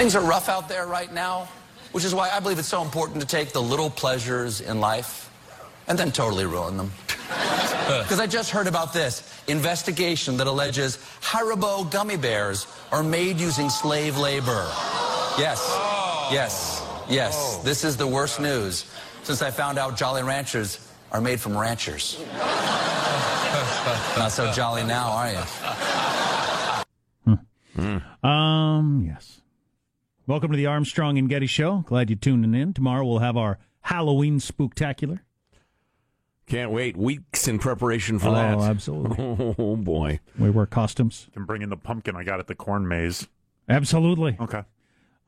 Things are rough out there right now, which is why I believe it's so important to take the little pleasures in life and then totally ruin them. Because I just heard about this investigation that alleges Haribo gummy bears are made using slave labor. Yes, yes, yes. This is the worst news since I found out Jolly Ranchers are made from ranchers. Not so jolly now, are you? Hmm. Um, yes. Welcome to the Armstrong and Getty Show. Glad you're tuning in. Tomorrow we'll have our Halloween spooktacular. Can't wait. Weeks in preparation for oh, that. absolutely. Oh, boy. We wear costumes. Can bring in the pumpkin I got at the corn maze. Absolutely. Okay.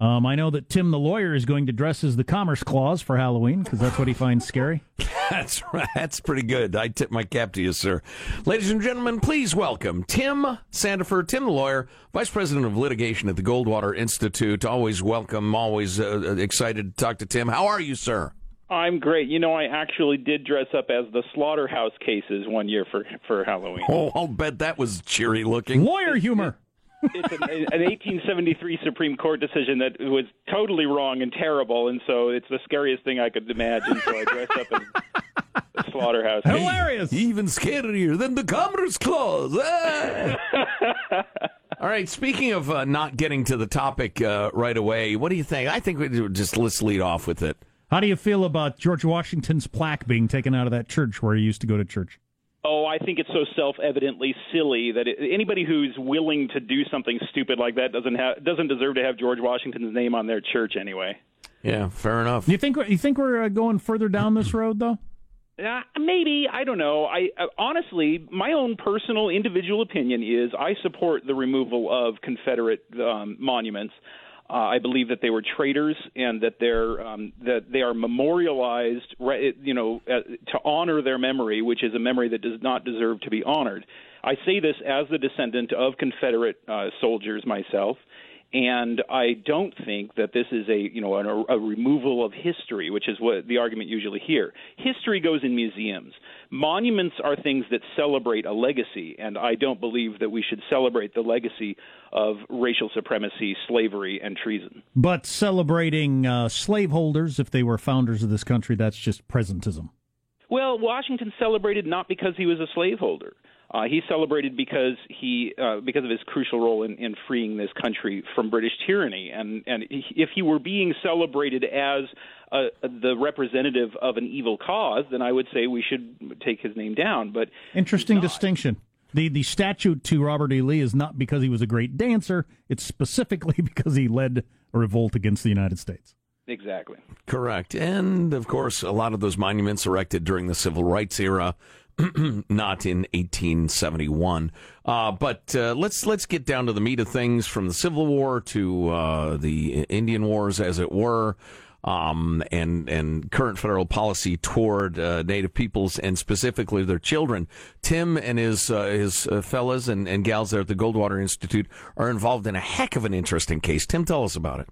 Um, I know that Tim the lawyer is going to dress as the Commerce Clause for Halloween because that's what he finds scary. That's right. That's pretty good. I tip my cap to you, sir. Ladies and gentlemen, please welcome Tim Sandefur, Tim the lawyer, Vice President of Litigation at the Goldwater Institute. Always welcome, always uh, excited to talk to Tim. How are you, sir? I'm great. You know, I actually did dress up as the slaughterhouse cases one year for for Halloween. Oh, I'll bet that was cheery looking. Lawyer humor. It's an, an 1873 Supreme Court decision that was totally wrong and terrible, and so it's the scariest thing I could imagine. So I dressed up as the slaughterhouse. Hilarious. Even scarier than the Commerce Clause. Ah! All right. Speaking of uh, not getting to the topic uh, right away, what do you think? I think we just let's lead off with it. How do you feel about George Washington's plaque being taken out of that church where he used to go to church? Oh, I think it's so self-evidently silly that it, anybody who's willing to do something stupid like that doesn't have doesn't deserve to have George Washington's name on their church anyway. Yeah, fair enough. You think you think we're uh, going further down this road though? Uh, maybe I don't know. I uh, honestly, my own personal individual opinion is I support the removal of Confederate um, monuments. Uh, I believe that they were traitors and that they're um, that they are memorialized, you know, uh, to honor their memory, which is a memory that does not deserve to be honored. I say this as the descendant of Confederate uh, soldiers myself, and I don't think that this is a you know a, a removal of history, which is what the argument usually here. History goes in museums. Monuments are things that celebrate a legacy, and I don't believe that we should celebrate the legacy of racial supremacy, slavery, and treason. But celebrating uh, slaveholders, if they were founders of this country, that's just presentism. Well, Washington celebrated not because he was a slaveholder. Uh, he celebrated because he uh, because of his crucial role in, in freeing this country from British tyranny, and and if he were being celebrated as uh, the representative of an evil cause, then I would say we should take his name down. But interesting distinction. The the statute to Robert E. Lee is not because he was a great dancer; it's specifically because he led a revolt against the United States. Exactly. Correct. And of course, a lot of those monuments erected during the civil rights era not in 1871. Uh, but uh, let's let's get down to the meat of things, from the Civil War to uh, the Indian Wars, as it were, um, and and current federal policy toward uh, Native peoples and specifically their children. Tim and his uh, his uh, fellas and, and gals there at the Goldwater Institute are involved in a heck of an interesting case. Tim, tell us about it.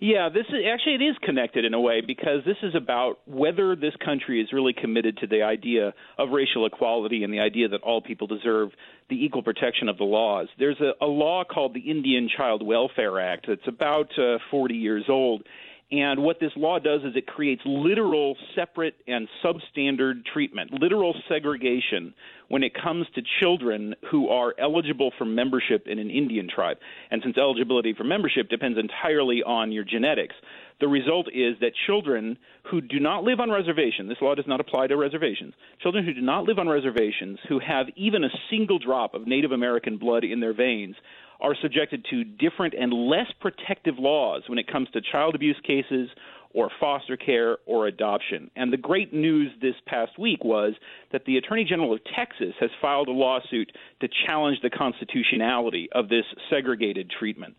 Yeah, this is actually it is connected in a way because this is about whether this country is really committed to the idea of racial equality and the idea that all people deserve the equal protection of the laws. There's a, a law called the Indian Child Welfare Act that's about uh, 40 years old. And what this law does is it creates literal separate and substandard treatment, literal segregation when it comes to children who are eligible for membership in an Indian tribe. And since eligibility for membership depends entirely on your genetics, the result is that children who do not live on reservations, this law does not apply to reservations, children who do not live on reservations, who have even a single drop of Native American blood in their veins, are subjected to different and less protective laws when it comes to child abuse cases or foster care or adoption. And the great news this past week was that the Attorney General of Texas has filed a lawsuit to challenge the constitutionality of this segregated treatment.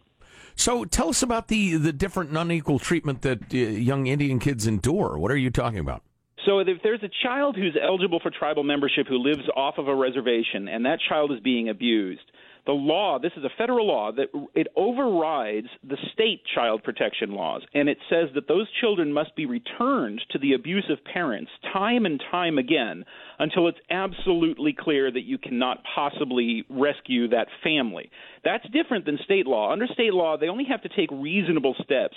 So tell us about the, the different unequal treatment that uh, young Indian kids endure. What are you talking about? So if there's a child who's eligible for tribal membership who lives off of a reservation and that child is being abused, the law, this is a federal law, that it overrides the state child protection laws. And it says that those children must be returned to the abusive parents time and time again until it's absolutely clear that you cannot possibly rescue that family. That's different than state law. Under state law, they only have to take reasonable steps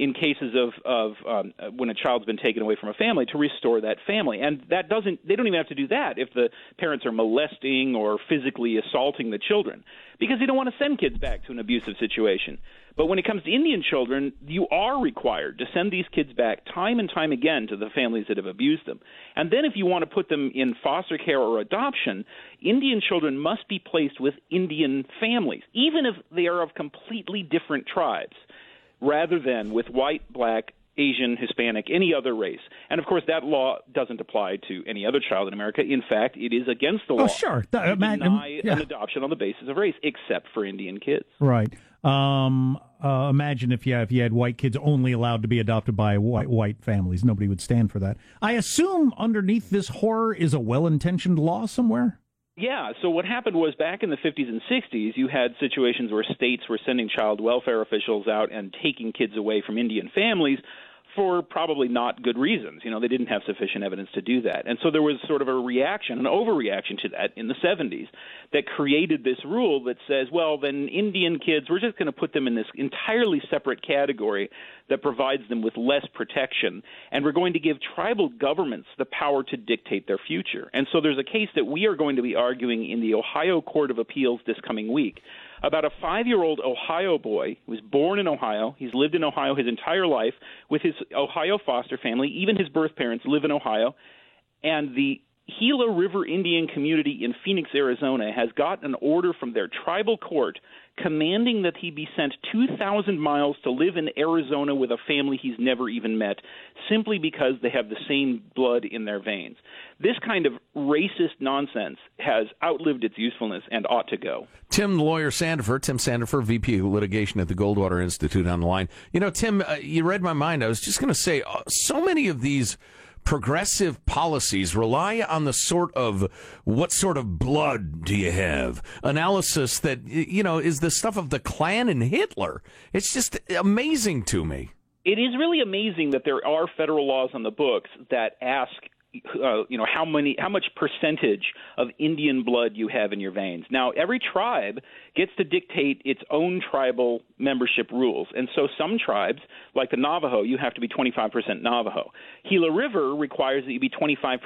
in cases of of um, when a child's been taken away from a family to restore that family, and that doesn't they don't even have to do that if the parents are molesting or physically assaulting the children because they don't want to send kids back to an abusive situation. But when it comes to Indian children, you are required to send these kids back time and time again to the families that have abused them. And then if you want to put them in foster care or adoption, Indian children must be placed with Indian families, even if they are of completely different tribes rather than with white, black, Asian, Hispanic, any other race. And of course, that law doesn't apply to any other child in America. In fact, it is against the law oh, sure. to man, deny yeah. an adoption on the basis of race, except for Indian kids. Right. Um, uh, imagine if you if you had white kids only allowed to be adopted by white white families, nobody would stand for that. I assume underneath this horror is a well-intentioned law somewhere. Yeah, so what happened was back in the 50s and 60s, you had situations where states were sending child welfare officials out and taking kids away from Indian families for probably not good reasons. You know, they didn't have sufficient evidence to do that. And so there was sort of a reaction, an overreaction to that in the 70s that created this rule that says, well, then Indian kids, we're just going to put them in this entirely separate category that provides them with less protection. And we're going to give tribal governments the power to dictate their future. And so there's a case that we are going to be arguing in the Ohio Court of Appeals this coming week about a five year old Ohio boy who was born in Ohio. He's lived in Ohio his entire life with his Ohio foster family. Even his birth parents live in Ohio. And the Gila River Indian community in Phoenix, Arizona has got an order from their tribal court commanding that he be sent 2,000 miles to live in Arizona with a family he's never even met simply because they have the same blood in their veins. This kind of racist nonsense has outlived its usefulness and ought to go. Tim, lawyer Sandefur, Tim Sandefur, VP litigation at the Goldwater Institute on the line. You know, Tim, uh, you read my mind. I was just going to say, uh, so many of these progressive policies rely on the sort of what sort of blood do you have analysis that you know is the stuff of the Klan and Hitler. It's just amazing to me. It is really amazing that there are federal laws on the books that ask uh, you know how many how much percentage of Indian blood you have in your veins. Now every tribe gets to dictate its own tribal membership rules, and so some tribes, like the Navajo, you have to be 25% Navajo. Gila River requires that you be 25%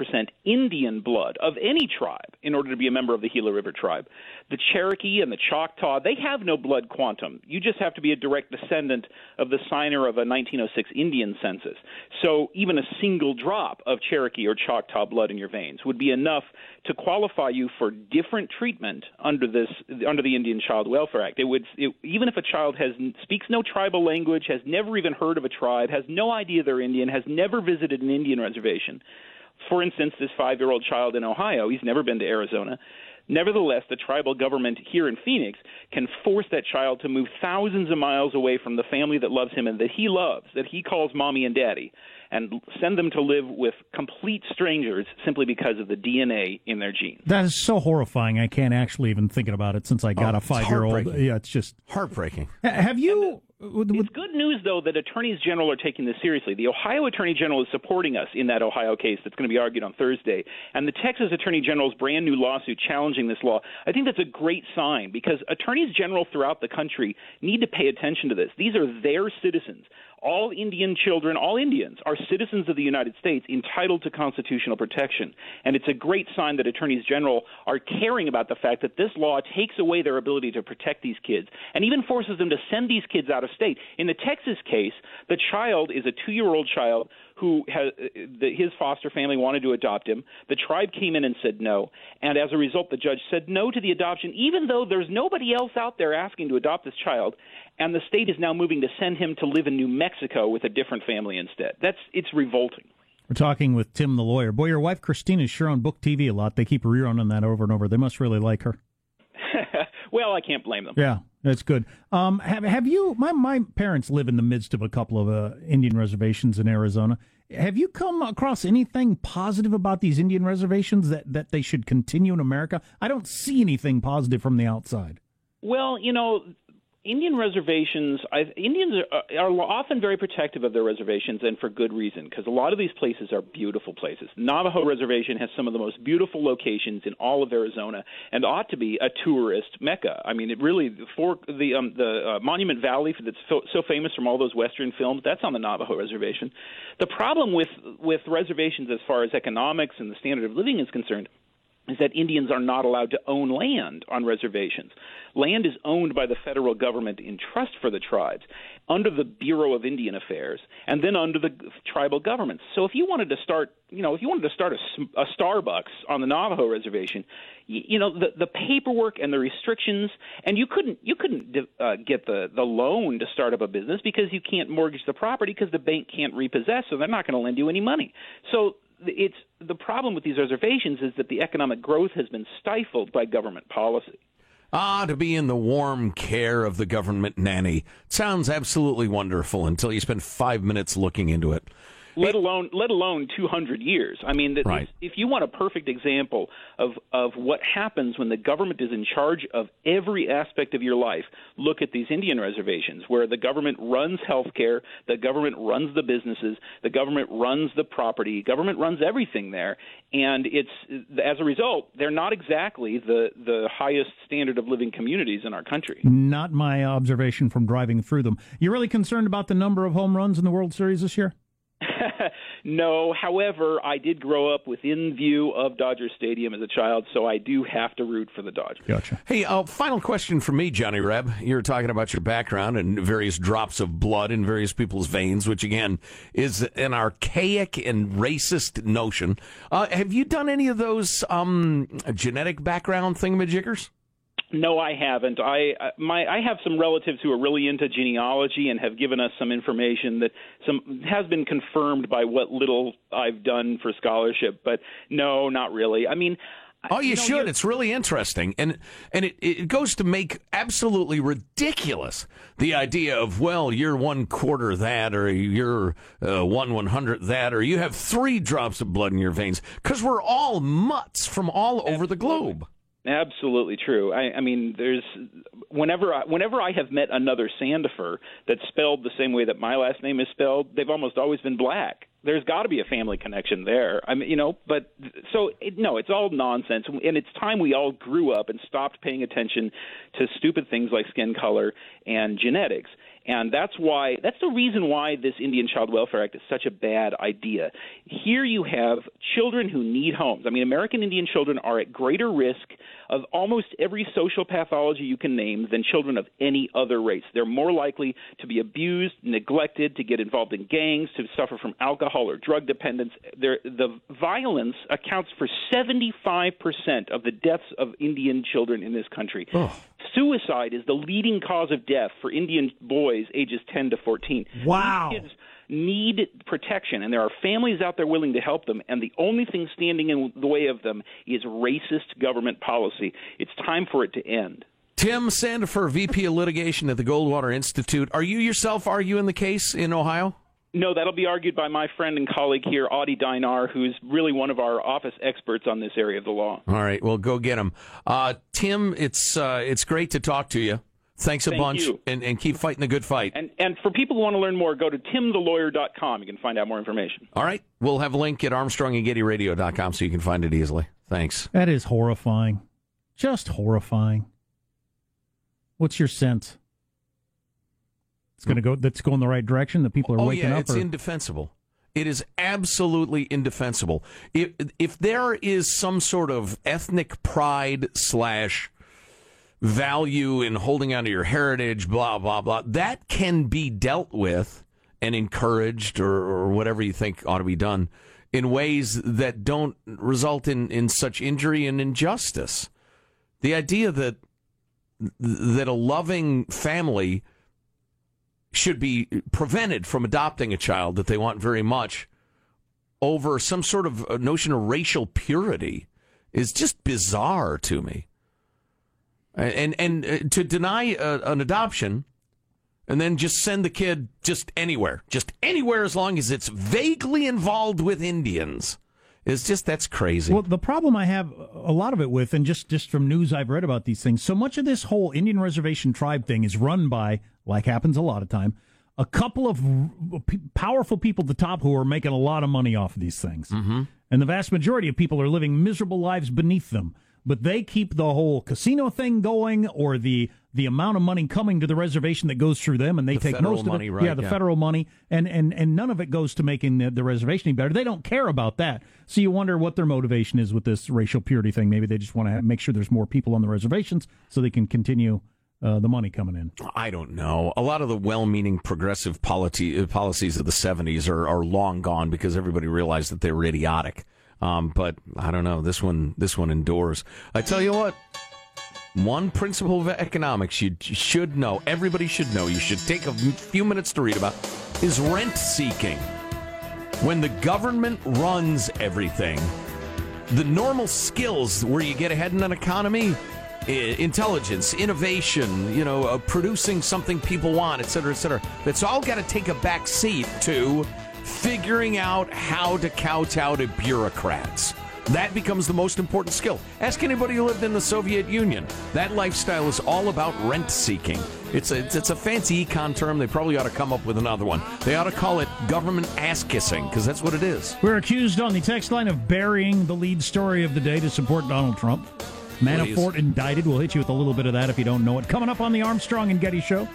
Indian blood of any tribe in order to be a member of the Gila River tribe. The Cherokee and the Choctaw they have no blood quantum. You just have to be a direct descendant of the signer of a 1906 Indian census. So even a single drop of Cherokee or Choctaw blood in your veins would be enough to qualify you for different treatment under this under the Indian Child Welfare Act. It would it, even if a child has speaks no tribal language, has never even heard of a tribe, has no idea they're Indian, has never visited an Indian reservation. For instance, this 5-year-old child in Ohio, he's never been to Arizona. Nevertheless, the tribal government here in Phoenix can force that child to move thousands of miles away from the family that loves him and that he loves, that he calls mommy and daddy, and send them to live with complete strangers simply because of the DNA in their genes. That is so horrifying. I can't actually even think about it since I got Oh, a five year old. Yeah, it's just. Heartbreaking. Have you? with- with- It's good news, though, that attorneys general are taking this seriously. The Ohio Attorney General is supporting us in that Ohio case that's going to be argued on Thursday. And the Texas Attorney General's brand new lawsuit challenging this law, I think that's a great sign because attorneys general throughout the country need to pay attention to this. These are their citizens. All Indian children, all Indians, are citizens of the United States entitled to constitutional protection. And it's a great sign that attorneys general are caring about the fact that this law takes away their ability to protect these kids and even forces them to send these kids out of state. In the Texas case, the child is a two year old child who has the, his foster family wanted to adopt him. The tribe came in and said no, and as a result, the judge said no to the adoption, even though there's nobody else out there asking to adopt this child. And the state is now moving to send him to live in New Mexico with a different family instead. That's it's revolting. We're talking with Tim the lawyer. Boy, your wife Christina is sure on book TV a lot. They keep rerunning that over and over. They must really like her. well, I can't blame them. Yeah, that's good. Um, have have you? My my parents live in the midst of a couple of uh, Indian reservations in Arizona. Have you come across anything positive about these Indian reservations that that they should continue in America? I don't see anything positive from the outside. Well, you know, Indian reservations, I, Indians are, are often very protective of their reservations, and for good reason, because a lot of these places are beautiful places. Navajo Reservation has some of the most beautiful locations in all of Arizona, and ought to be a tourist mecca. I mean, it really for the um, the uh, Monument Valley that's so, so famous from all those Western films. That's on the Navajo Reservation. The problem with with reservations, as far as economics and the standard of living is concerned, is that Indians are not allowed to own land on reservations. Land is owned by the federal government in trust for the tribes under the Bureau of Indian Affairs and then under the tribal governments. So if you wanted to start, you know, if you wanted to start a, a Starbucks on the Navajo reservation, you, you know, the the paperwork and the restrictions and you couldn't you couldn't uh, get the the loan to start up a business because you can't mortgage the property because the bank can't repossess, so they're not going to lend you any money. So it's the problem with these reservations is that the economic growth has been stifled by government policy. Ah, to be in the warm care of the government nanny sounds absolutely wonderful until you spend five minutes looking into it let alone let alone 200 years. I mean, right. if you want a perfect example of of what happens when the government is in charge of every aspect of your life, look at these Indian reservations where the government runs health care, the government runs the businesses, the government runs the property, government runs everything there, and it's as a result, they're not exactly the the highest standard of living communities in our country. Not my observation from driving through them. You're really concerned about the number of home runs in the World Series this year? No, however, I did grow up within view of Dodger Stadium as a child, so I do have to root for the Dodgers. Gotcha. Hey, uh, final question for me, Johnny Reb. You're talking about your background and various drops of blood in various people's veins, which again is an archaic and racist notion. Uh, have you done any of those um, genetic background thingamajiggers? No, I haven't. I uh, my I have some relatives who are really into genealogy and have given us some information that some has been confirmed by what little I've done for scholarship. But no, not really. I mean. Oh, you, you know, should. It's really interesting, and and it, it goes to make absolutely ridiculous the idea of well, you're one quarter that, or you're uh, one one hundred that, or you have three drops of blood in your veins, because we're all mutts from all over the globe. Absolutely true. I, I mean, there's whenever I, whenever I have met another Sandefur that's spelled the same way that my last name is spelled, they've almost always been black. There's got to be a family connection there. I mean, you know, but so it, no, it's all nonsense, and it's time we all grew up and stopped paying attention to stupid things like skin color and genetics. And that's why that's the reason why this Indian Child Welfare Act is such a bad idea. Here you have children who need homes. I mean, American Indian children are at greater risk of almost every social pathology you can name than children of any other race. They're more likely to be abused, neglected, to get involved in gangs, to suffer from alcohol or drug dependence. They're, the violence accounts for 75% of the deaths of Indian children in this country. Oh. Suicide is the leading cause of death for Indian boys ages 10 to 14. Wow. These kids need protection, and there are families out there willing to help them, and the only thing standing in the way of them is racist government policy. It's time for it to end. Tim Sandefur, VP of Litigation at the Goldwater Institute. Are you yourself arguing the case in Ohio? No, that'll be argued by my friend and colleague here, Audie Dynar, who's really one of our office experts on this area of the law. All right, well, go get him. Uh, Tim, it's uh, it's great to talk to you. Thanks a Thank bunch, you. and, and keep fighting the good fight. And and for people who want to learn more, go to timthelawyer.com. You can find out more information. All right, we'll have a link at ArmstrongandGettyRadio.com so you can find it easily. Thanks. That is horrifying, just horrifying. What's your sense? It's going to go. That's going the right direction. That people are oh, waking yeah, up. it's or... indefensible. It is absolutely indefensible. If if there is some sort of ethnic pride slash value in holding on to your heritage, blah blah blah, that can be dealt with and encouraged, or, or whatever you think ought to be done, in ways that don't result in in such injury and injustice. The idea that that a loving family should be prevented from adopting a child that they want very much over some sort of notion of racial purity is just bizarre to me. And and uh, to deny uh, an adoption and then just send the kid just anywhere, just anywhere as long as it's vaguely involved with Indians is just that's crazy. Well, the problem I have a lot of it with, and just just from news I've read about these things, so much of this whole Indian reservation tribe thing is run by, like happens a lot of time, a couple of p- powerful people at the top who are making a lot of money off of these things, mm-hmm. and the vast majority of people are living miserable lives beneath them. But they keep the whole casino thing going, or the the amount of money coming to the reservation that goes through them, and they The take most money, of it. right, yeah, the yeah. federal money, and and and none of it goes to making the, the reservation any better. They don't care about that. So you wonder what their motivation is with this racial purity thing. Maybe they just want to make sure there's more people on the reservations so they can continue uh, the money coming in. I don't know. A lot of the well-meaning progressive polity, uh, policies of the '70s are, are long gone because everybody realized that they were idiotic. Um, but I don't know. This one, this one endures. I tell you what. One principle of economics you should know, everybody should know, you should take a few minutes to read about, is rent seeking. When the government runs everything, the normal skills where you get ahead in an economy intelligence innovation you know uh, producing something people want et cetera et cetera. That's all got to take a back seat to figuring out how to kowtow to bureaucrats. That becomes the most important skill. Ask anybody who lived in the soviet union. That lifestyle is all about rent seeking. It's a, it's, it's a fancy econ term. They probably ought to come up with another one. They ought to call it government ass kissing because that's what it is. We're accused on the text line of burying the lead story of the day to support Donald Trump. Manafort indicted. We'll hit you with a little bit of that if you don't know it. Coming up on the Armstrong and Getty Show.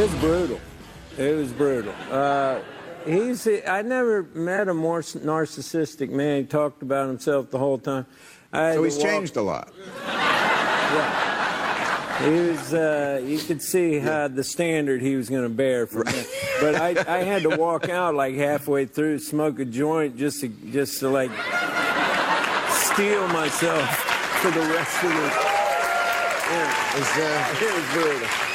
It was brutal. It was brutal. Uh, he's. I never met a more narcissistic man. He talked about himself the whole time. I So he's walk- changed a lot. He was. Uh, you could see how the standard he was going to bear from him. But I, I had to walk out like halfway through, smoke a joint just to just to like steel myself for the rest of the. Yeah, uh, it was brutal.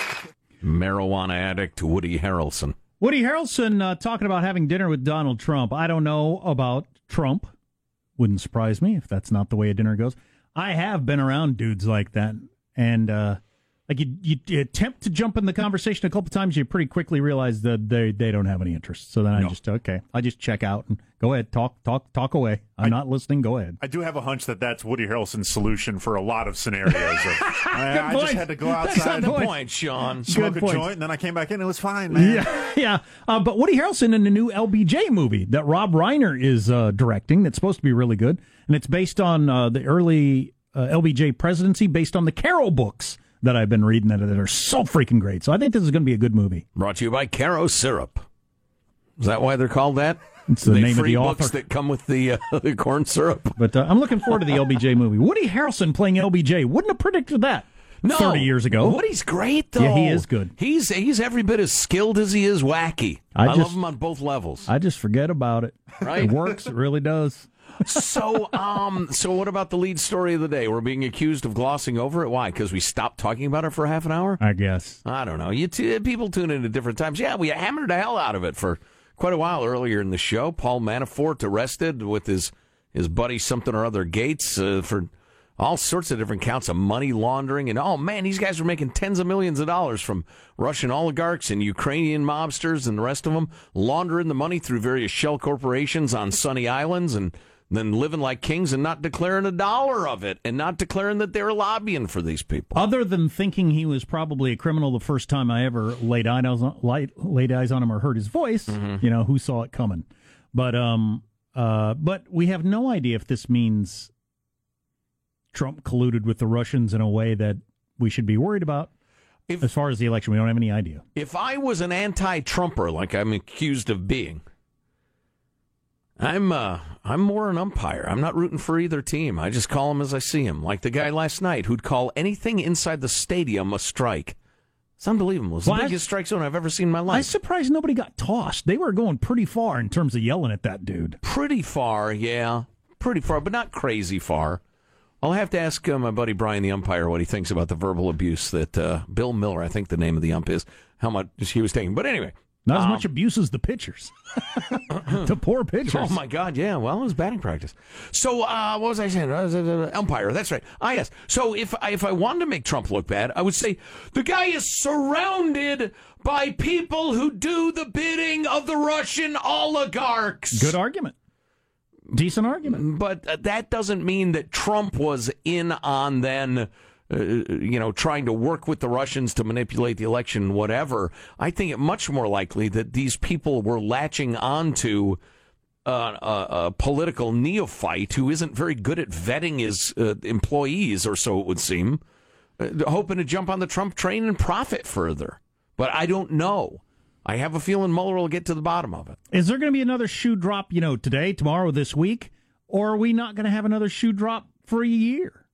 Marijuana addict woody harrelson Woody Harrelson uh, talking about having dinner with Donald Trump. I don't know about Trump. Wouldn't surprise me if that's not the way a dinner goes. I have been around dudes like that, and uh, like you, you, you attempt to jump in the conversation a couple times, you pretty quickly realize that they they don't have any interest. So then I just okay, I just check out and go ahead, talk, talk, talk away. I'm not listening. Go ahead. I do have a hunch that that's Woody Harrelson's solution for a lot of scenarios. Of, I, I just had to go That's outside the point. point sean smoke Good a point. joint, and then I came back in. It was fine, man. Yeah, yeah. Uh, but Woody Harrelson in the new LBJ movie that Rob Reiner is uh, directing, that's supposed to be really good, and it's based on uh, the early uh, LBJ presidency, based on the Caro books that I've been reading that, are so freaking great. So I think this is going to be a good movie. Brought to you by Karo Syrup. Is that why they're called that? It's the name of free the books author. that come with the, uh, the corn syrup. But uh, I'm looking forward to the LBJ movie. Woody Harrelson playing LBJ. Wouldn't have predicted that No, 30 years ago. Woody's great though. Yeah, he is good. He's he's every bit as skilled as he is wacky. I I, love him on both levels. I just forget about it. Right. It works. It really does. So um so what about the lead story of the day? We're being accused of glossing over it. Why? Because we stopped talking about it for half an hour. I guess. I don't know. You t- people tune in at different times. Yeah, we hammered the hell out of it for quite a while earlier in the show. Paul Manafort arrested with his his buddy something or other Gates uh, for all sorts of different counts of money laundering and oh man, these guys were making tens of millions of dollars from Russian oligarchs and Ukrainian mobsters and the rest of them laundering the money through various shell corporations on sunny islands and then living like kings and not declaring a dollar of it and not declaring that they were lobbying for these people. Other than thinking he was probably a criminal the first time I ever laid eyes on, laid, laid eyes on him or heard his voice, you know, who saw it coming? But um, uh, but we have no idea if this means Trump colluded with the Russians in a way that we should be worried about. If- as far as the election, we don't have any idea. if I was an anti-Trumper, like I'm accused of being, I'm uh, I'm more an umpire. I'm not rooting for either team. I just call them as I see them. Like the guy last night who'd call anything inside the stadium a strike. It's unbelievable. It's Well, the biggest strike zone I've ever seen in my life. I'm surprised nobody got tossed. They were going pretty far in terms of yelling at that dude. Pretty far, yeah. Pretty far, but not crazy far. I'll have to ask uh, my buddy Brian, the umpire, what he thinks about the verbal abuse that uh, Bill Miller, I think the name of the ump is, how much he was taking. But anyway. Not as um, much abuse as the pitchers. the poor pitchers. Oh my God! Yeah, well, it was batting practice. So, uh, what was I saying? Uh, umpire. That's right. Ah, yes. So, if I, if I wanted to make Trump look bad, I would say the guy is surrounded by people who do the bidding of the Russian oligarchs. Good argument. Decent argument. But uh, that doesn't mean that Trump was in on then. Uh, you know, trying to work with the Russians to manipulate the election, whatever. I think it much more likely that these people were latching onto uh, a, a political neophyte who isn't very good at vetting his uh, employees, or so it would seem, uh, hoping to jump on the Trump train and profit further. But I don't know. I have a feeling Mueller will get to the bottom of it. Is there going to be another shoe drop, you know, today, tomorrow, this week? Or are we not going to have another shoe drop for a year?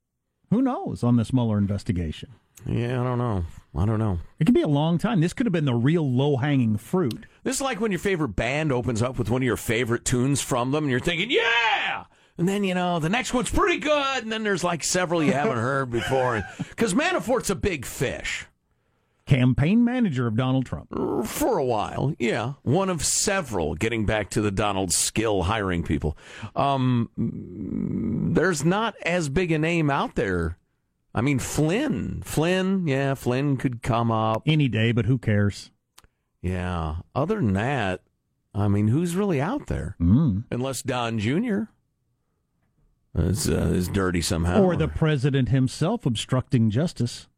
Who knows on this Mueller investigation? Yeah, I don't know. I don't know. It could be a long time. This could have been the real low hanging fruit. This is like when your favorite band opens up with one of your favorite tunes from them, and you're thinking, yeah! And then, you know, the next one's pretty good, and then there's like several you haven't heard before. Because Manafort's a big fish. Campaign manager of Donald Trump. For a while, yeah. One of several, getting back to the Donald skill hiring people. Um, there's not as big a name out there. I mean, Flynn. Flynn, yeah, Flynn could come up. Any day, but who cares? Yeah. Other than that, I mean, who's really out there? Mm. Unless Don Jr. is, uh, is dirty somehow. Or the president himself obstructing justice.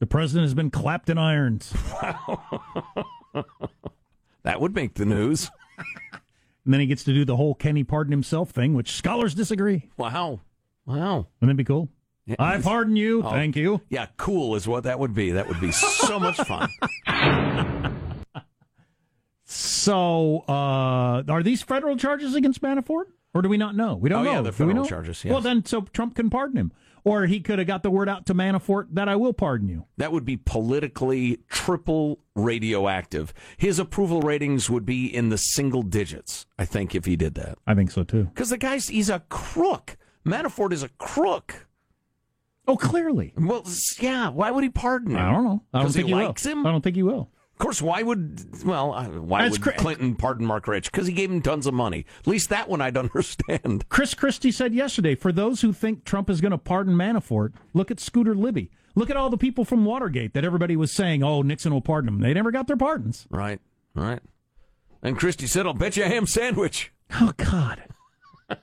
The president has been clapped in irons. Wow. that would make the news. And then he gets to do the whole can he pardon himself thing, which scholars disagree. Wow. Wow. Wouldn't that be cool? I pardon you. Oh. Thank you. Yeah, cool is what that would be. That would be so much fun. So, uh, are these federal charges against Manafort? Or do we not know? We don't Oh, know. yeah, the federal charges, Well, then, so Trump can pardon him. Or he could have got the word out to Manafort that I will pardon you. That would be politically triple radioactive. His approval ratings would be in the single digits, I think, if he did that. I think so, too. Because the guy's, he's a crook. Manafort is a crook. Oh, clearly. Well, yeah. Why would he pardon him? I don't know. I don't think he he, likes will. him? I don't think he will. Of course, why would well, uh, why That's would cra- Clinton pardon Marc Rich? Because he gave him tons of money. At least that one I'd understand. Chris Christie said yesterday for those who think Trump is going to pardon Manafort, look at Scooter Libby. Look at all the people from Watergate that everybody was saying, oh, Nixon will pardon them. They never got their pardons. Right, right. And Christie said, "I'll bet you a ham sandwich." Oh, God.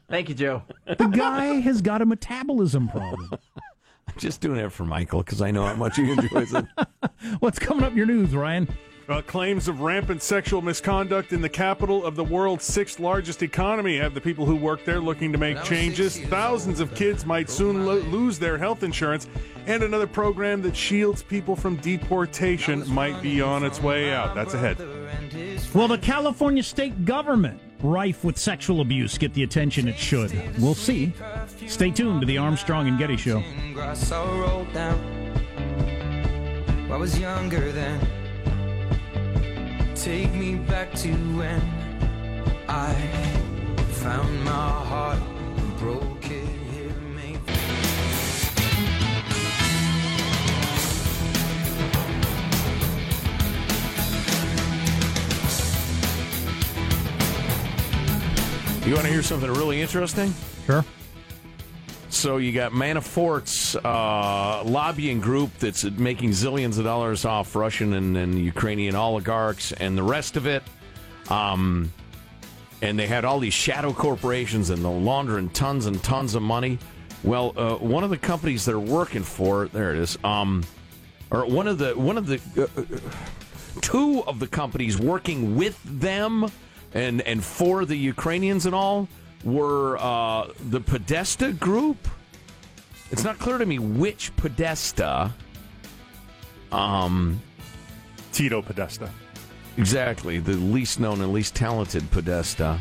Thank you, Joe. The guy has got a metabolism problem. I'm just doing it for Michael because I know how much he enjoys it. What's coming up in your news, Ryan? Uh, claims of rampant sexual misconduct in the capital of the world's sixth largest economy have the people who work there looking to make changes. Thousands of kids might soon lo- lose their health insurance, and another program that shields people from deportation might be on its way out. That's ahead. Will the California state government, rife with sexual abuse, get the attention it should. We'll see. Stay tuned to the Armstrong and Getty Show. Grass all rolled down. I was younger then. Take me back to when I found my heart and broke it. You want to hear something really interesting? Sure. So you got Manafort's uh, lobbying group that's making zillions of dollars off Russian and, and Ukrainian oligarchs and the rest of it. Um, and they had all these shadow corporations and they're laundering tons and tons of money. Well, uh, one of the companies they're working for, there it is, um, or one of the one of the uh, uh, two of the companies working with them and and for the Ukrainians and all were uh, the Podesta group. It's not clear to me which Podesta. Um, Tito Podesta. exactly the least known and least talented Podesta.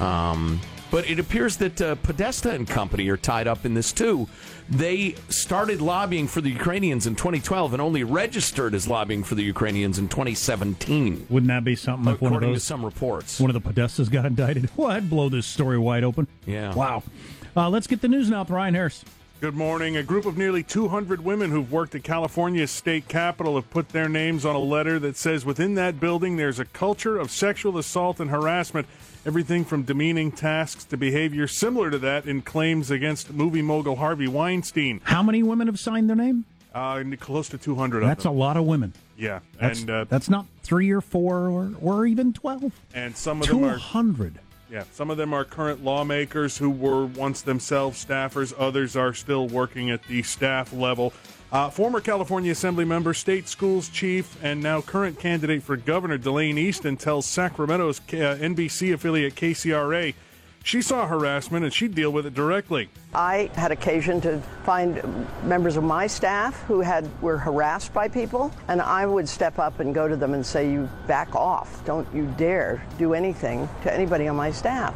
Um, But it appears that uh, Podesta and company are tied up in this too. They started lobbying for the Ukrainians in 2012 and only registered as lobbying for the Ukrainians in 2017, Wouldn't that be something if one of according to those some reports. one of the Podestas got indicted? Well, I'd blow this story wide open. Yeah. Wow. Uh, let's get the news now with Ryan Harris. Good morning. A group of nearly 200 women who've worked at California's state capitol have put their names on a letter that says within that building there's a culture of sexual assault and harassment, everything from demeaning tasks to behavior similar to that in claims against movie mogul Harvey Weinstein. How many women have signed their name? Uh, close to 200 of That's a lot of women. yeah, That's, and uh, that's not three or four or, or even 12. and some of them are 200. Yeah, some of them are current lawmakers who were once themselves staffers. Others are still working at the staff level. Uh, former California Assembly member, state schools chief, and now current candidate for governor Delaine Eastin tells Sacramento's uh, NBC affiliate KCRA she saw harassment and she'd deal with it directly. I had occasion to find members of my staff who had were harassed by people, and I would step up and go to them and say, "You back off! Don't you dare do anything to anybody on my staff."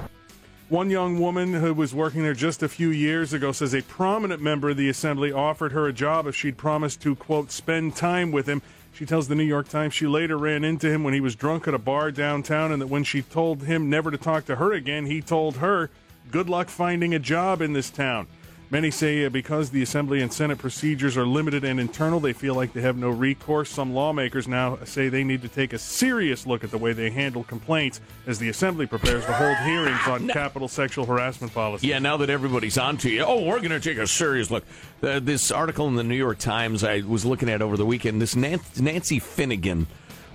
One young woman who was working there just a few years ago says a prominent member of the assembly offered her a job if she'd promised to, quote, spend time with him. She tells the New York Times she later ran into him when he was drunk at a bar downtown and that when she told him never to talk to her again, he told her, good luck finding a job in this town. Many say uh, because the Assembly and Senate procedures are limited and internal, they feel like they have no recourse. Some lawmakers now say they need to take a serious look at the way they handle complaints as the Assembly prepares to hold hearings on capital sexual harassment policy. Yeah, now that everybody's onto you, oh, we're going to take a serious look. Uh, this article in the New York Times I was looking at over the weekend. This Nancy Finnegan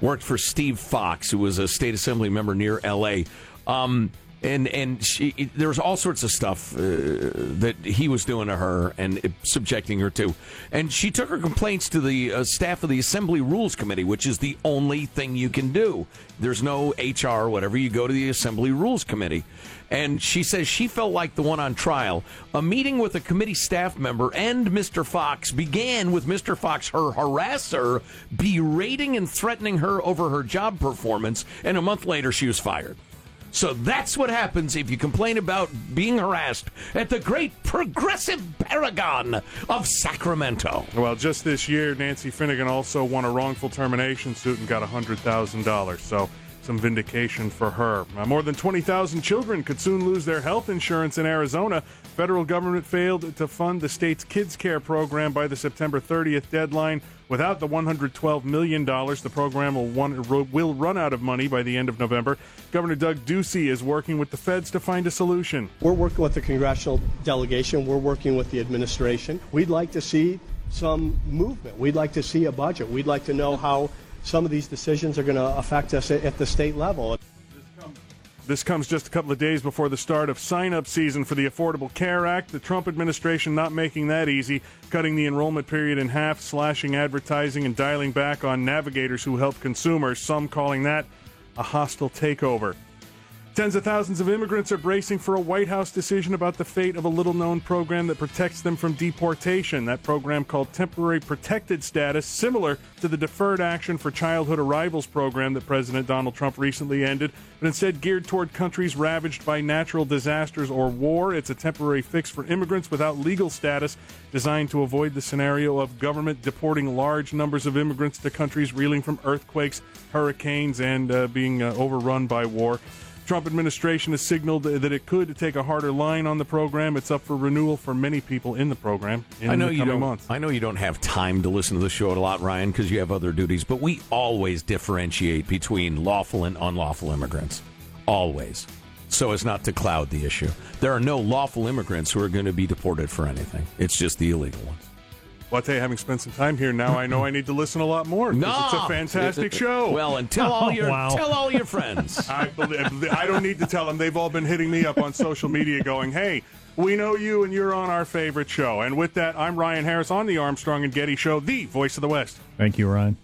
worked for Steve Fox, who was a state assembly member near L.A. Um, and and she there was all sorts of stuff uh, that he was doing to her and uh, subjecting her to, and she took her complaints to the uh, staff of the Assembly Rules Committee, which is the only thing you can do. There's no HR whatever. You go to the Assembly Rules Committee, and she says she felt like the one on trial. A meeting with a committee staff member and Mr. Fox began with Mr. Fox, her harasser, berating and threatening her over her job performance, and a month later she was fired. So that's what happens if you complain about being harassed at the great progressive paragon of Sacramento. Well, just this year, Nancy Finnegan also won a wrongful termination suit and got $100,000. So, some vindication for her. Uh, more than 20,000 children could soon lose their health insurance in Arizona. Federal government failed to fund the state's kids care program by the September 30th deadline. Without the $112 million, the program will, one, will run out of money by the end of November. Governor Doug Ducey is working with the feds to find a solution. We're working with the congressional delegation. We're working with the administration. We'd like to see some movement. We'd like to see a budget. We'd like to know how some of these decisions are going to affect us at at the state level. This comes just a couple of days before the start of sign up season for the Affordable Care Act. The Trump administration not making that easy, cutting the enrollment period in half, slashing advertising, and dialing back on navigators who help consumers, some calling that a hostile takeover. Tens of thousands of immigrants are bracing for a White House decision about the fate of a little known program that protects them from deportation. That program, called Temporary Protected Status, similar to the Deferred Action for Childhood Arrivals program that President Donald Trump recently ended, but instead geared toward countries ravaged by natural disasters or war. It's a temporary fix for immigrants without legal status, designed to avoid the scenario of government deporting large numbers of immigrants to countries reeling from earthquakes, hurricanes, and uh, being uh, overrun by war. Trump administration has signaled that it could take a harder line on the program. It's up for renewal for many people in the program in I know the you don't. months. I know you don't have time to listen to the show a lot, Ryan, because you have other duties. But we always differentiate between lawful and unlawful immigrants, always, so as not to cloud the issue. There are no lawful immigrants who are going to be deported for anything. It's just the illegal ones. Well, I tell you, having spent some time here now, I know I need to listen a lot more. 'cause it's a No! fantastic show. Well, and tell all Oh, your wow. tell all your friends. I, believe, I don't need to tell them. They've all been hitting me up on social media going, hey, we know you and you're on our favorite show. And with that, I'm Ryan Harris on the Armstrong and Getty Show, the voice of the West. Thank you, Ryan.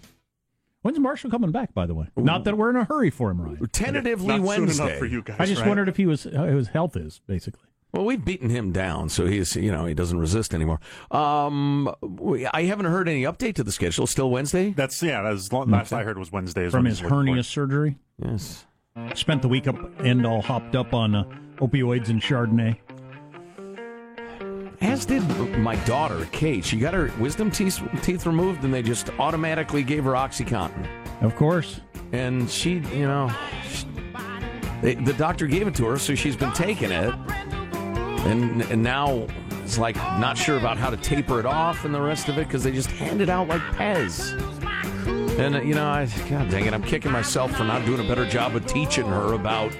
When's Marshall coming back, by the way? Not that we're in a hurry for him, Ryan. Tentatively Not soon Wednesday. enough for you guys. I just right? wondered if he was how his health is, basically. Well, we've beaten him down, so he's you know he doesn't resist anymore. Um, we, I haven't heard any update to the schedule. Still Wednesday? That's yeah. That's last I heard was Wednesday. From when his he's looking for hernia it. surgery. Yes. Spent the week up end all hopped up on uh, opioids and Chardonnay. As did my daughter, Kate. She got her wisdom teeth, teeth removed, and they just automatically gave her OxyContin. Of course. And she, you know, she- they, the doctor gave it to her, so she's been taking it. And, and now it's like not sure about how to taper it off and the rest of it because they just hand it out like Pez. And, uh, you know, I, God dang it, I'm kicking myself for not doing a better job of teaching her about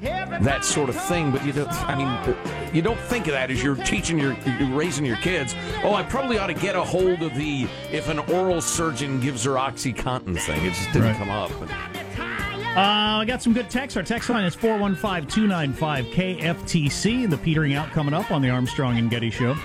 that sort of thing. But you don't, I mean, you don't think of that as you're teaching your, you're raising your kids. Oh, I probably ought to get a hold of the if an oral surgeon gives her OxyContin thing. It just didn't Right. come up. Uh, I got some good texts. Our text line is 415 295 KFTC. The petering out coming up on the Armstrong and Getty Show.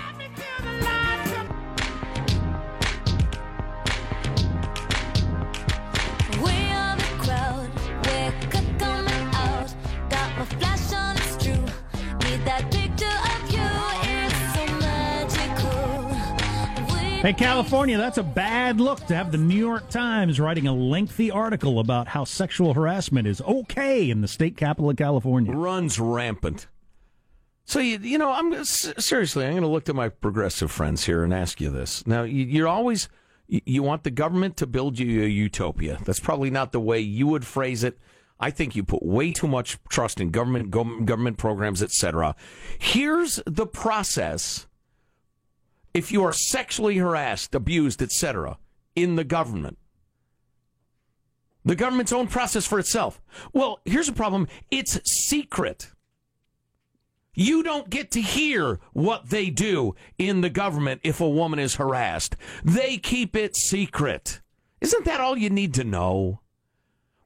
Hey, California, that's a bad look to have the New York Times writing a lengthy article about how sexual harassment is okay in the state capital of California. Runs rampant. So you, you know, I'm seriously. I'm going to look to my progressive friends here and ask you this. Now, you, you're always you, want the government to build you a utopia. That's probably not the way you would phrase it. I think you put way too much trust in government, gov- government programs, etc. Here's the process. If you are sexually harassed, abused, etc., in the government, the government's own process for itself. Well, here's a problem it's secret. You don't get to hear what they do in the government if a woman is harassed. They keep it secret. Isn't that all you need to know?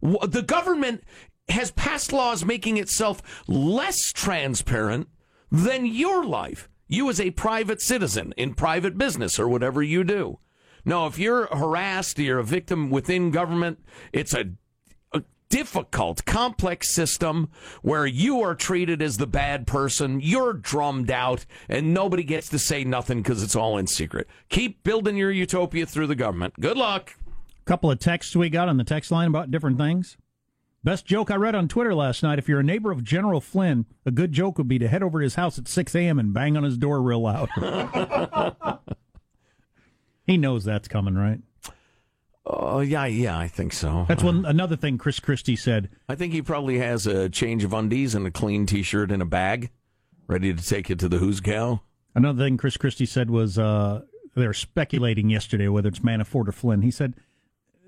The government has passed laws making itself less transparent than your life. You, as a private citizen in private business or whatever you do. No, if you're harassed, you're a victim within government, it's a a difficult, complex system where you are treated as the bad person, you're drummed out, and nobody gets to say nothing because it's all in secret. Keep building your utopia through the government. Good luck. A couple of texts we got on the text line about different things. Best joke I read on Twitter last night. If you're a neighbor of General Flynn, a good joke would be to head over to his house at 6 a.m. and bang on his door real loud. he knows that's coming, right? Oh, yeah, yeah, I think so. That's one another thing Chris Christie said. I think he probably has a change of undies and a clean t shirt in a bag, ready to take it to the Who's Gal. Another thing Chris Christie said was uh, they were speculating yesterday whether it's Manafort or Flynn. He said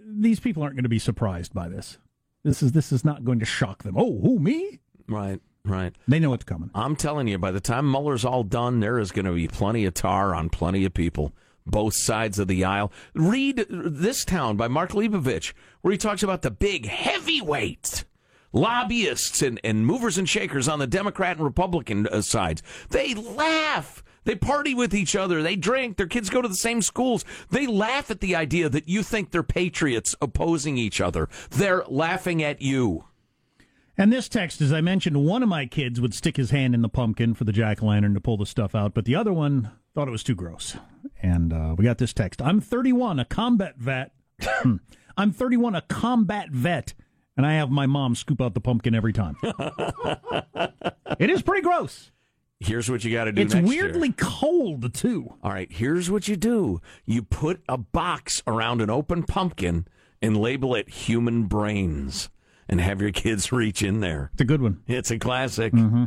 these people aren't going to be surprised by this. This is this is not going to shock them. Oh, who me? Right, right. They know what's coming. I'm telling you, by the time Mueller's all done, there is going to be plenty of tar on plenty of people, both sides of the aisle. Read This Town by Mark Leibovich, where he talks about the big heavyweights, lobbyists and, and movers and shakers on the Democrat and Republican uh, sides. They laugh. They party with each other. They drink. Their kids go to the same schools. They laugh at the idea that you think they're patriots opposing each other. They're laughing at you. And this text, as I mentioned, one of my kids would stick his hand in the pumpkin for the jack o' lantern to pull the stuff out, but the other one thought it was too gross. And uh, we got this text I'm 31, a combat vet. I'm 31, a combat vet, and I have my mom scoop out the pumpkin every time. it is pretty gross. Here's what you got to do It's weirdly year. cold, too. All right, here's what you do. You put a box around an open pumpkin and label it human brains and have your kids reach in there. It's a good one. It's a classic. Mm-hmm.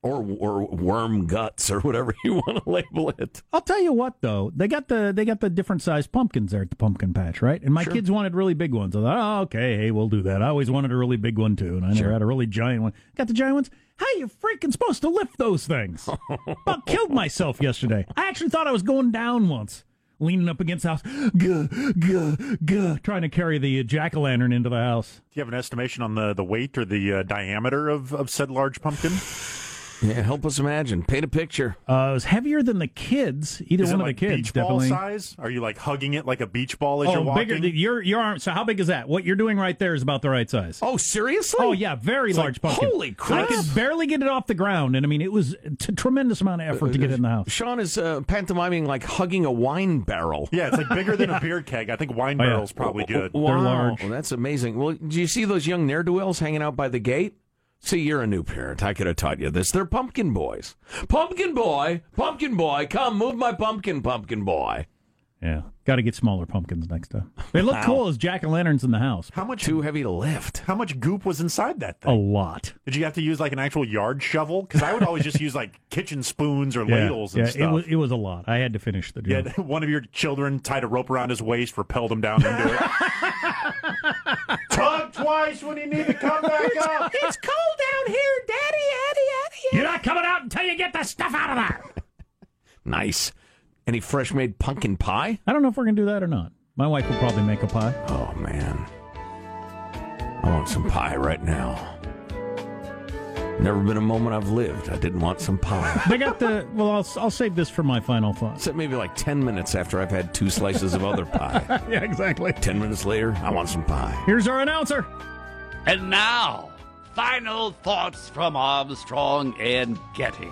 Or, or worm guts or whatever you want to label it. I'll tell you what, though they got the they got the different sized pumpkins there at the pumpkin patch, right? And my Sure. kids wanted really big ones. I thought, oh, okay, hey, we'll do that. I always wanted a really big one too, and I never Sure. had a really giant one. Got the giant ones. How you freaking supposed to lift those things? About killed myself yesterday. I actually thought I was going down once, leaning up against the house, guh, guh, guh, trying to carry the jack o' lantern into the house. Do you have an estimation on the, the weight or the uh, diameter of, of said large pumpkin? Yeah, help us imagine. Paint a picture. Uh, it was heavier than the kids. Either Is one it like of the kids, beach ball definitely. size? Are you like hugging it like a beach ball as you're Oh, walking? bigger. than- Your your arm. So how big is that? What you're doing right there is about the right size. Oh, seriously? Oh yeah, very It's large like, pumpkin. holy crap! I could barely get it off the ground, and I mean it was a t- tremendous amount of effort to get it in the house. Sean is uh, pantomiming like hugging a wine barrel. Yeah, it's like bigger than a beer keg. I think wine Oh, yeah. barrel's probably good. Wow, large. that's amazing. Well, do you see those young ne'er do wells hanging out by the gate? See, you're a new parent. I could have taught you this. They're pumpkin boys. Pumpkin boy, pumpkin boy, come move my pumpkin, pumpkin boy. Yeah, got to get smaller pumpkins next time. They look Wow. cool as jack o' lanterns in the house. How much Too heavy to lift. How much goop was inside that thing? A thing? lot. Did you have to use like an actual yard shovel? Because I would always just use like kitchen spoons or Yeah, ladles and yeah, stuff. it was it was a lot. I had to finish the job. yeah, job. one of your children tied a rope around his waist, repelled him down into it. Tug twice when you need to come back up. It's cold down here, Daddy, Daddy, Daddy. You're not coming out until you get the stuff out of there. Nice. Any fresh made pumpkin pie? I don't know if we're gonna do that or not. My wife will probably make a pie. Oh, man. I want some pie right now. Never been a moment I've lived. I didn't want some pie. They got the well. I'll I'll save this for my final thoughts. Except maybe like 10 minutes after I've had two slices of other pie. yeah, exactly. 10 minutes later, I want some pie. Here's our announcer. And now, final thoughts from Armstrong and Getty.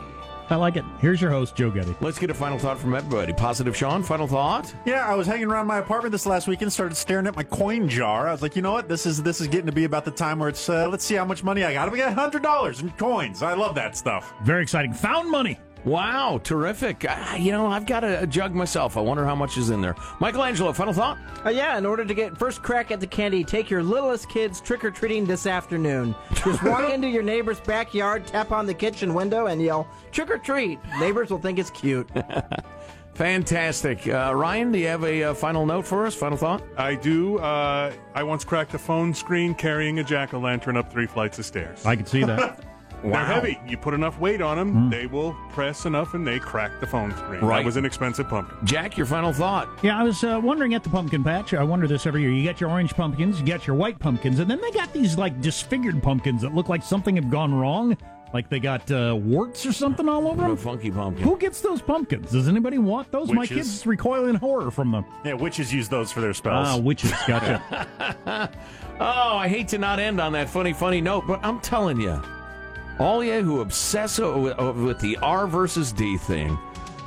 I like it. Here's your host, Joe Getty. Let's get a final thought from everybody. Positive Sean, final thought? Yeah, I was hanging around my apartment this last weekend, started staring at my coin jar. I was like, you know what? This is this is getting to be about the time where it's uh, let's see how much money I got. We got hundred dollars in coins. I love that stuff. Very exciting. Found money. Wow, terrific. Uh, you know, I've got a, a jug myself. I wonder how much is in there. Michelangelo, final thought? Uh, yeah, in order to get first crack at the candy, take your littlest kids trick or treating this afternoon. Just walk into your neighbor's backyard, tap on the kitchen window, and yell, trick or treat. Neighbors will think it's cute. Fantastic. Uh, Ryan, do you have a uh, final note for us? Final thought? I do. Uh, I once cracked a phone screen carrying a jack o' lantern up three flights of stairs. I can see that. They're heavy. You put enough weight on them, they will press enough, and they crack the phone screen. Right. That was an expensive pumpkin. Jack, your final thought? Yeah, I was uh, wondering at the pumpkin patch. I wonder this every year. You got your orange pumpkins, you got your white pumpkins, and then they got these like disfigured pumpkins that look like something had gone wrong. Like they got uh, warts or something all over A them. funky pumpkin. Who gets those pumpkins? Does anybody want those? My kids recoil in horror from them. Yeah, witches use those for their spells. Ah, witches. Gotcha. Oh, I hate to not end on that funny, funny note, but I'm telling you, all you who obsess with, with the R versus D thing,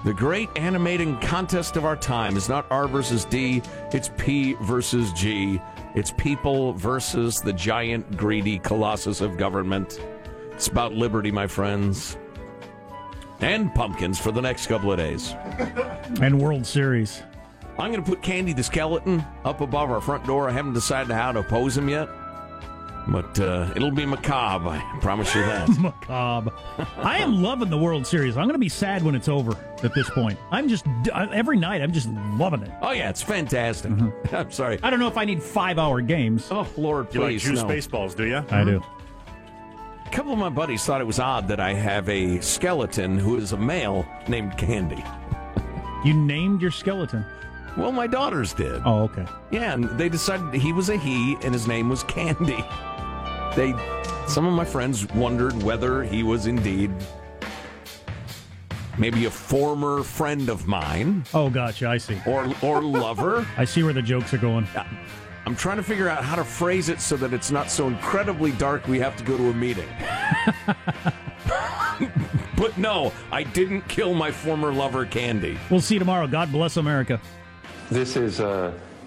the great animating contest of our time is not R versus D, it's P versus G. It's people versus the giant, greedy colossus of government. It's about liberty, my friends. And pumpkins for the next couple of days. and World Series. I'm going to put Candy the skeleton up above our front door. I haven't decided how to pose him yet, but uh, it'll be macabre. I promise you that. Macabre. I am loving the World Series. I'm going to be sad when it's over at this point. I'm just, every night, I'm just loving it. oh yeah, it's fantastic. I'm sorry. I don't know if I need five hour games. Oh Lord, you like please juice no. baseballs, do you? I do. A couple of my buddies thought it was odd that I have a skeleton who is a male named Candy. You named your skeleton. Well, my daughters did. Oh, okay. Yeah, and they decided he was a he and his name was Candy. They, some of my friends wondered whether he was indeed maybe a former friend of mine Oh, gotcha. I see. or or lover. I see where the jokes are going. I'm trying to figure out how to phrase it so that it's not so incredibly dark we have to go to a meeting. but no, I didn't kill my former lover Candy. We'll see you tomorrow. God bless America. This is a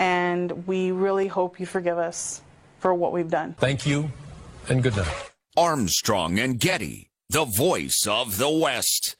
and we really hope you forgive us for what we've done. Thank you and good night. Armstrong and Getty, the voice of the West.